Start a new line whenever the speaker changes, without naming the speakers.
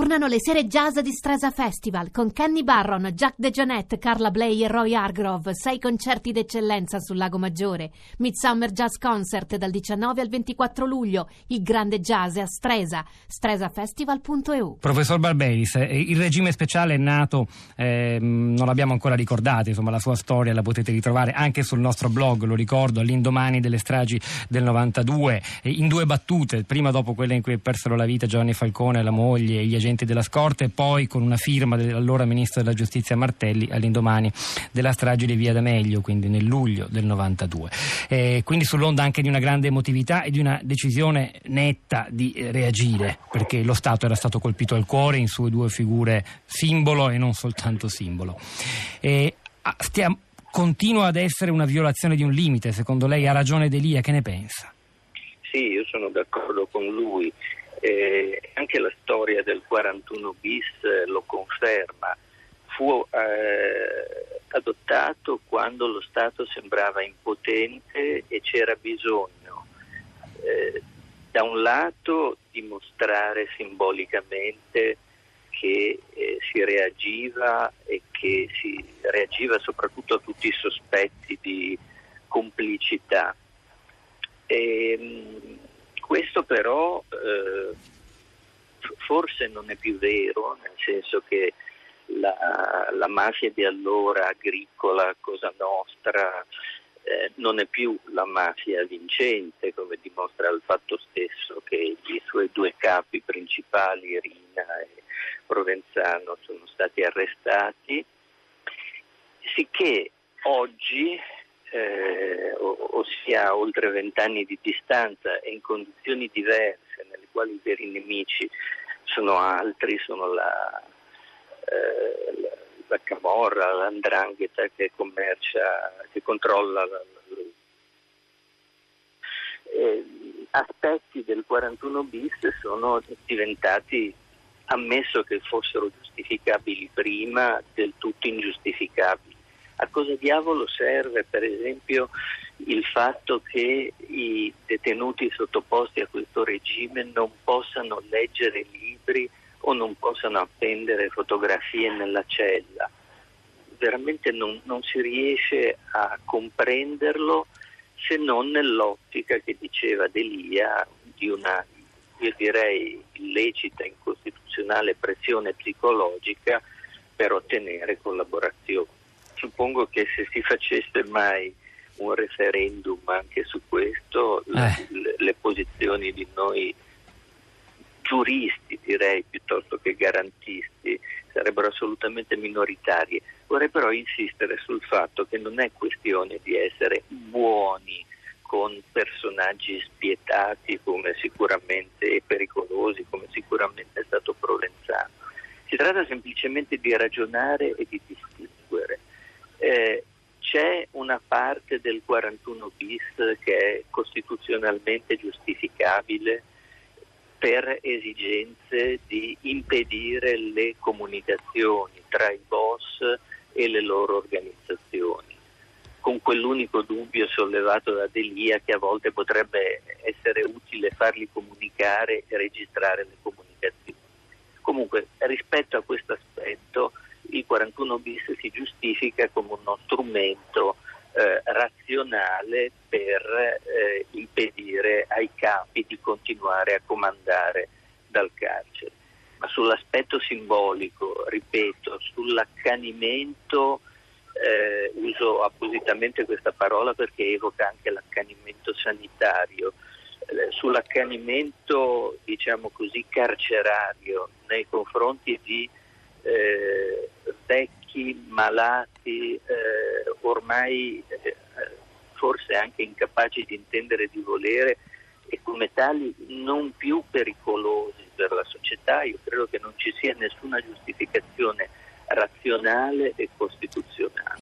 Tornano le sere jazz di Stresa Festival con Kenny Barron, Jack DeJohnette, Carla Bley e Roy Hargrove. Sei concerti d'eccellenza sul Lago Maggiore. Midsummer Jazz Concert dal 19 al 24 luglio. Il grande jazz a Stresa. stresafestival.eu.
Professor Barberis, eh, il regime speciale è nato, eh, non l'abbiamo ancora ricordato, insomma la sua storia la potete ritrovare anche sul nostro blog, lo ricordo, all'indomani delle stragi del 92, in due battute, prima dopo quelle in cui persero la vita Giovanni Falcone, la moglie e gli agenti della scorta e poi con una firma dell'allora ministro della giustizia Martelli all'indomani della strage di Via D'Amelio, quindi nel luglio del 92. Eh, quindi sull'onda anche di una grande emotività e di una decisione netta di eh, reagire, perché lo Stato era stato colpito al cuore in sue due figure simbolo e non soltanto simbolo. Eh, stiamo, continua ad essere una violazione di un limite, secondo lei ha ragione Delia, che ne pensa?
Sì, io sono d'accordo con lui. Eh, anche la storia del 41 bis eh, lo conferma. Fu eh, adottato quando lo Stato sembrava impotente e c'era bisogno, eh, da un lato, dimostrare simbolicamente che eh, si reagiva e che si reagiva soprattutto a tutti i sospetti di complicità. E, ehm, questo però eh, forse non è più vero, nel senso che la, la mafia di allora, agricola, cosa nostra, eh, non è più la mafia vincente, come dimostra il fatto stesso che i suoi due capi principali, Rina e Provenzano, sono stati arrestati, sicché oggi eh, ossia oltre vent'anni di distanza e in condizioni diverse quali i veri nemici. Sono altri, sono la, eh, la, la Camorra, l'Andrangheta che commercia, che controlla la, eh, aspetti del 41 bis sono diventati, ammesso che fossero giustificabili prima, del tutto ingiustificabili. A cosa diavolo serve per esempio il fatto che i detenuti sottoposti a questo regime non possano leggere libri o non possano appendere fotografie nella cella? Veramente non, non si riesce a comprenderlo se non nell'ottica che diceva Delia di una, io direi, illecita, incostituzionale pressione psicologica per ottenere collaborazione suppongo che se si facesse mai un referendum anche su questo, eh. le, le, posizioni di noi giuristi, direi, piuttosto che garantisti, sarebbero assolutamente minoritarie. Vorrei però insistere sul fatto che non è questione di essere buoni con personaggi spietati come sicuramente e pericolosi come sicuramente è stato Provenzano. Si tratta semplicemente di ragionare e di distinguere eh, c'è una parte del 41 bis che è costituzionalmente giustificabile per esigenze di impedire le comunicazioni tra i boss e le loro organizzazioni, con quell'unico dubbio sollevato da Delia che a volte potrebbe essere utile farli comunicare e registrare le comunicazioni. Comunque, rispetto a questo aspetto, il 41 bis si giustifica come uno strumento eh, razionale per eh, impedire ai capi di continuare a comandare dal carcere. Ma sull'aspetto simbolico, ripeto, sull'accanimento, eh, uso appositamente questa parola perché evoca anche l'accanimento sanitario, eh, sull'accanimento diciamo così carcerario nei confronti di eh, vecchi, malati, eh, ormai eh, forse anche incapaci di intendere di volere e come tali non più pericolosi per la società, io credo che non ci sia nessuna giustificazione razionale e costituzionale